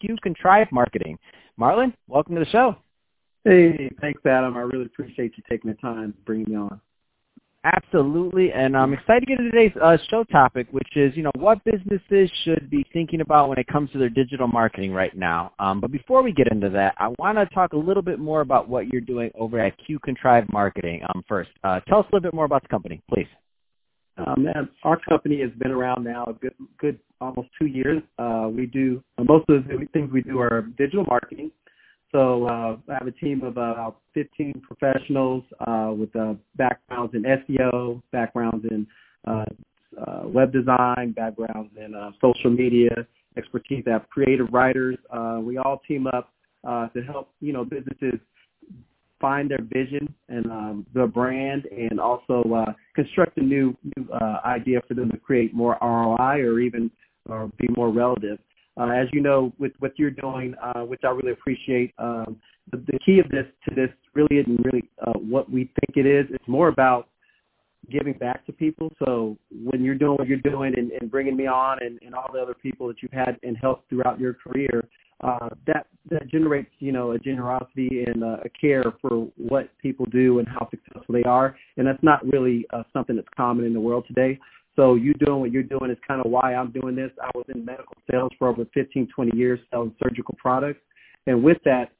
Q Contrive Marketing. Marlon, welcome to the show. Hey, thanks, Adam. I really appreciate you taking the time to bring me on. Absolutely, and I'm excited to get into today's uh, show topic, which is, you know, what businesses should be thinking about when it comes to their digital marketing right now. Um, but before we get into that, I want to talk a little bit more about what you're doing over at Q Contrive Marketing. Um, first, uh, tell us a little bit more about the company, please. Um, our company has been around now a good, good almost two years. Uh, we do most of the things we do are digital marketing. So uh, I have a team of about 15 professionals uh, with uh, backgrounds in SEO, backgrounds in uh, uh, web design, backgrounds in uh, social media, expertise. I have creative writers. Uh, we all team up uh, to help you know businesses find their vision and um, the brand, and also uh, construct a new new uh, idea for them to create more ROI or even or be more relative. Uh, as you know, with what you're doing, uh, which I really appreciate, um, the, the key of this to this really isn't really uh, what we think it is. It's more about giving back to people. So when you're doing what you're doing and, and bringing me on and, and all the other people that you've had and helped throughout your career, uh, that that generates you know a generosity and a care for what people do and how successful they are, and that's not really uh, something that's common in the world today. So you doing what you're doing is kind of why I'm doing this. I was in medical sales for over 15, 20 years selling surgical products. And with that,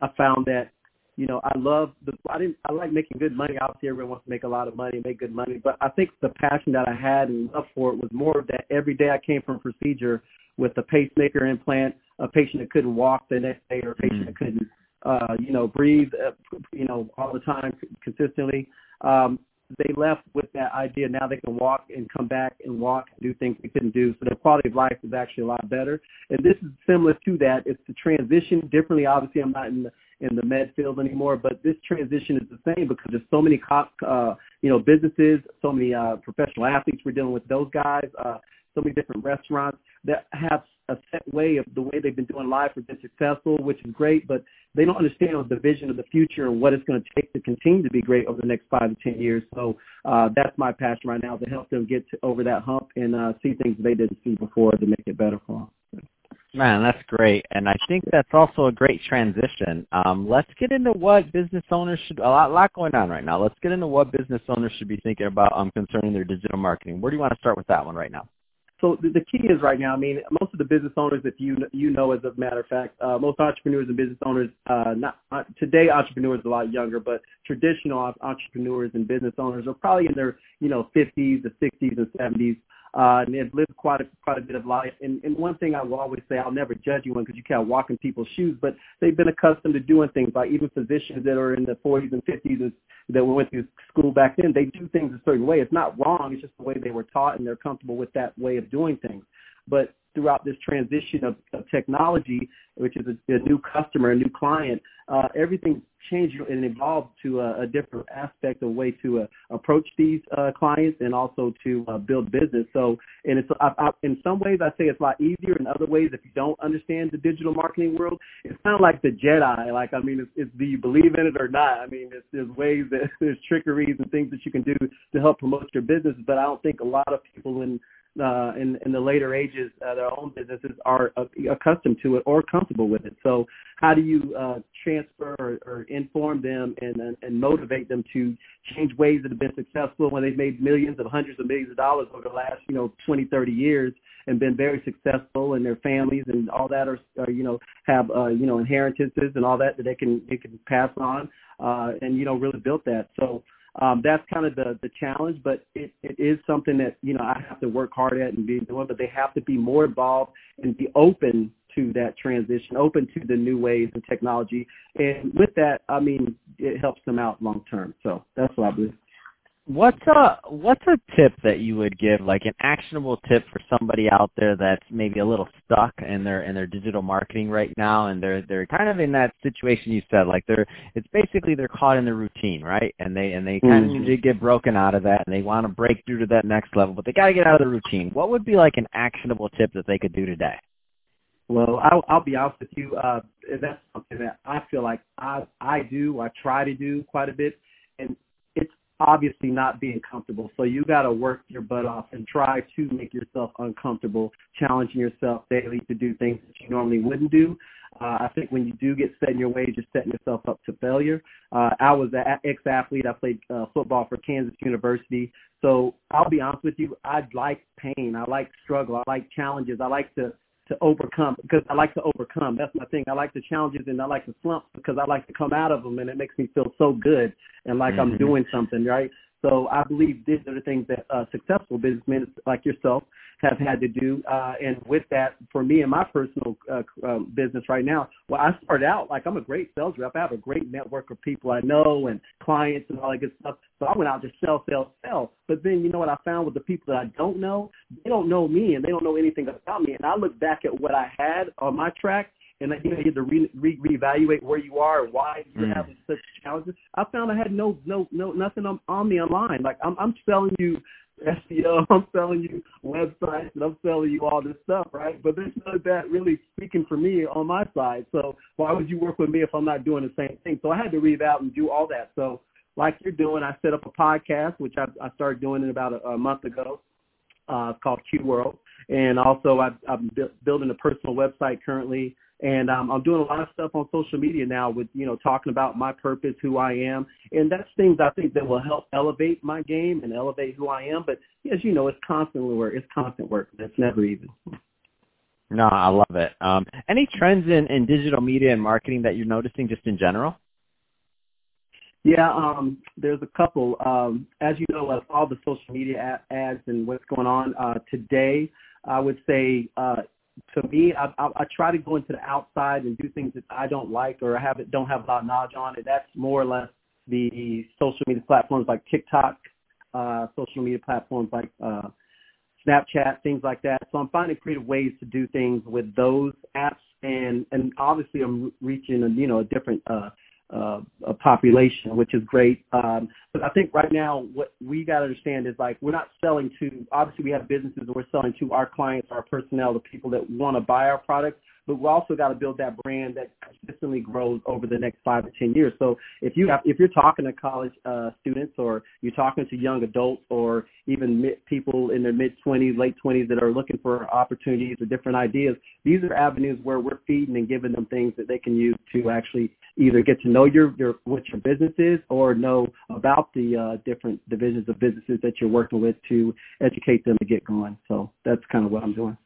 I found that, you know, I love the, I didn't, I like making good money. Obviously everyone wants to make a lot of money, and make good money. But I think the passion that I had and love for it was more of that every day I came from procedure with a pacemaker implant, a patient that couldn't walk the next day or a patient mm. that couldn't, uh, you know, breathe, uh, you know, all the time consistently. Um, they left with that idea. Now they can walk and come back and walk and do things they couldn't do. So their quality of life is actually a lot better. And this is similar to that. It's the transition differently. Obviously, I'm not in the in the med field anymore, but this transition is the same because there's so many cop uh, you know businesses, so many uh, professional athletes. We're dealing with those guys. Uh, so many different restaurants that have a set way of the way they've been doing live have been successful, which is great, but they don't understand the vision of the future and what it's going to take to continue to be great over the next five to ten years. So uh, that's my passion right now to help them get to, over that hump and uh, see things they didn't see before to make it better for them. Man, that's great, and I think that's also a great transition. Um, let's get into what business owners should. A lot, lot going on right now. Let's get into what business owners should be thinking about um, concerning their digital marketing. Where do you want to start with that one right now? So the, the key is right now. I mean, most of the business owners, if you you know, as a matter of fact, uh, most entrepreneurs and business owners, uh, not uh, today, entrepreneurs are a lot younger, but traditional entrepreneurs and business owners are probably in their you know 50s, the 60s, and 70s uh, and they've lived quite a quite a bit of life. And, and one thing I will always say, I'll never judge you because you can't walk in people's shoes, but they've been accustomed to doing things. Like even physicians that are in the 40s and 50s that went through school back then, they do things a certain way. It's not wrong. It's just the way they were taught, and they're comfortable with that way of doing things. But throughout this transition of, of technology, which is a, a, new customer, a new client, uh, everything changed and evolved to a, a different aspect, a way to uh, approach these uh, clients and also to uh, build business. So, and it's I, I, in some ways I say it's a lot easier. In other ways, if you don't understand the digital marketing world, it's kind of like the Jedi. Like I mean, it's, it's do you believe in it or not? I mean, it's, there's ways that there's trickeries and things that you can do to help promote your business, but I don't think a lot of people in uh, in, in the later ages, uh, their own businesses are uh, accustomed to it or comfortable with it. So, how do you uh, transfer or, or inform them and, and, motivate them to change ways that have been successful when they've made millions of hundreds of millions of dollars over the last, you know, 20, 30 years and been very successful and their families and all that are, are you know, have, uh, you know, inheritances and all that that they can, they can pass on uh, and, you know, really built that. So, um, that's kind of the the challenge, but it, it is something that you know I have to work hard at and be doing. But they have to be more involved and be open to that transition, open to the new ways and technology. And with that, I mean, it helps them out long term. So that's what I believe. What's a what's a tip that you would give, like an actionable tip for somebody out there that's maybe a little stuck in their in their digital marketing right now, and they're they're kind of in that situation you said, like they're it's basically they're caught in the routine, right? And they and they kind mm-hmm. of get broken out of that, and they want to break through to that next level, but they got to get out of the routine. What would be like an actionable tip that they could do today? Well, I'll, I'll be honest with you. Uh, that's something that I feel like I I do, I try to do quite a bit, and obviously not being comfortable. So you got to work your butt off and try to make yourself uncomfortable, challenging yourself daily to do things that you normally wouldn't do. Uh, I think when you do get set in your ways, you're setting yourself up to failure. Uh, I was an ex-athlete. I played uh, football for Kansas University. So I'll be honest with you, I like pain. I like struggle. I like challenges. I like to to overcome because I like to overcome. That's my thing. I like the challenges and I like the slumps because I like to come out of them and it makes me feel so good and like mm-hmm. I'm doing something, right? So I believe these are the things that uh, successful businessmen like yourself have had to do. Uh, and with that, for me and my personal uh, um, business right now, well, I started out like I'm a great sales rep. I have a great network of people I know and clients and all that good stuff. So I went out to sell, sell, sell. But then you know what I found with the people that I don't know, they don't know me and they don't know anything about me. And I look back at what I had on my track and you know you have to re, re reevaluate where you are and why you're mm. having such challenges. I found I had no no no nothing on, on me online. Like I'm I'm selling you SEO, I'm selling you websites, and I'm selling you all this stuff, right? But there's none of that really speaking for me on my side. So why would you work with me if I'm not doing the same thing? So I had to read out and do all that. So like you're doing, I set up a podcast, which I, I started doing it about a, a month ago. Uh, it's called Q World, and also I, I'm bu- building a personal website currently and um, I'm doing a lot of stuff on social media now with, you know, talking about my purpose, who I am. And that's things I think that will help elevate my game and elevate who I am. But as you know, it's constantly work. It's constant work. It's never even. No, I love it. Um, any trends in, in digital media and marketing that you're noticing just in general? Yeah, um, there's a couple. Um, as you know, of all the social media ads and what's going on uh, today, I would say uh, to me, I, I, I try to go into the outside and do things that I don't like or I have don't have a lot of knowledge on. And that's more or less the social media platforms like TikTok, uh, social media platforms like uh, Snapchat, things like that. So I'm finding creative ways to do things with those apps, and and obviously I'm reaching a you know a different uh, uh, a population, which is great. Um, but I think right now what we got to understand is like we're not selling to. Obviously, we have businesses and we're selling to our clients, our personnel, the people that want to buy our products but we also got to build that brand that consistently grows over the next five to ten years. So if you have, if you're talking to college uh, students or you're talking to young adults or even mid, people in their mid 20s, late 20s that are looking for opportunities or different ideas, these are avenues where we're feeding and giving them things that they can use to actually either get to know your, your what your business is or know about the uh, different divisions of businesses that you're working with to educate them to get going. So that's kind of what I'm doing.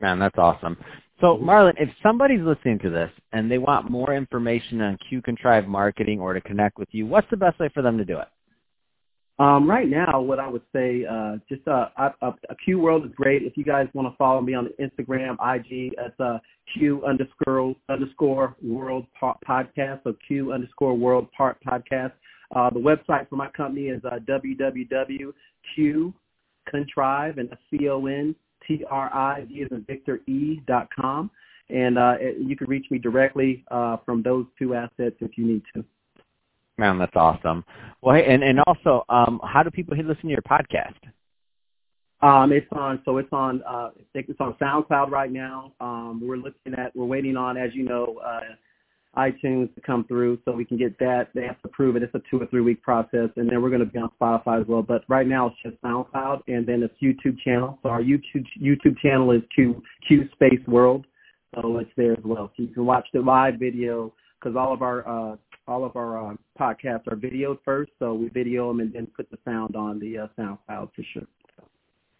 Man, that's awesome. So, Marlon, if somebody's listening to this and they want more information on Q Contrive marketing or to connect with you, what's the best way for them to do it? Um, right now, what I would say, uh, just uh, uh, a Q World is great. If you guys want to follow me on Instagram, IG, it's uh, Q underscore underscore World Podcast, so Q underscore World Part Podcast. Uh, the website for my company is uh, www.qcontrive, and that's C-O-N T-R-I-V as in Victor E dot com. And uh, you can reach me directly uh, from those two assets if you need to. Man, that's awesome. Well, hey, and, and also, um, how do people listen to your podcast? Um, it's on, so it's on, uh, it's on SoundCloud right now. Um, we're looking at, we're waiting on, as you know, uh, iTunes to come through so we can get that. They have to prove it. It's a two or three week process, and then we're going to be on Spotify as well. But right now it's just SoundCloud, and then it's YouTube channel. So our YouTube YouTube channel is Q Q Space World, so it's there as well. So you can watch the live video because all of our uh, all of our uh, podcasts are videoed first, so we video them and then put the sound on the uh, SoundCloud for sure.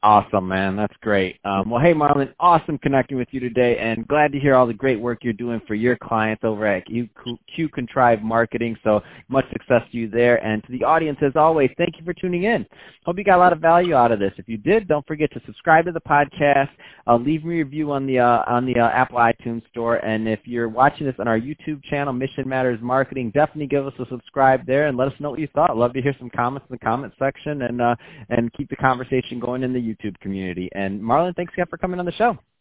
Awesome, man. That's great. Um, well, hey, Marlon, awesome connecting with you today, and glad to hear all the great work you're doing for your clients over at Q, Contrive Marketing. So much success to you there. And to the audience, as always, thank you for tuning in. Hope you got a lot of value out of this. If you did, don't forget to subscribe to the podcast. Uh, leave me a review on the uh, on the uh, Apple iTunes Store. And if you're watching this on our YouTube channel, Mission Matters Marketing, definitely give us a subscribe there and let us know what you thought. Love to hear some comments in the comment section and uh, and keep the conversation going in the YouTube community. And Marlon, thanks again for coming on the show.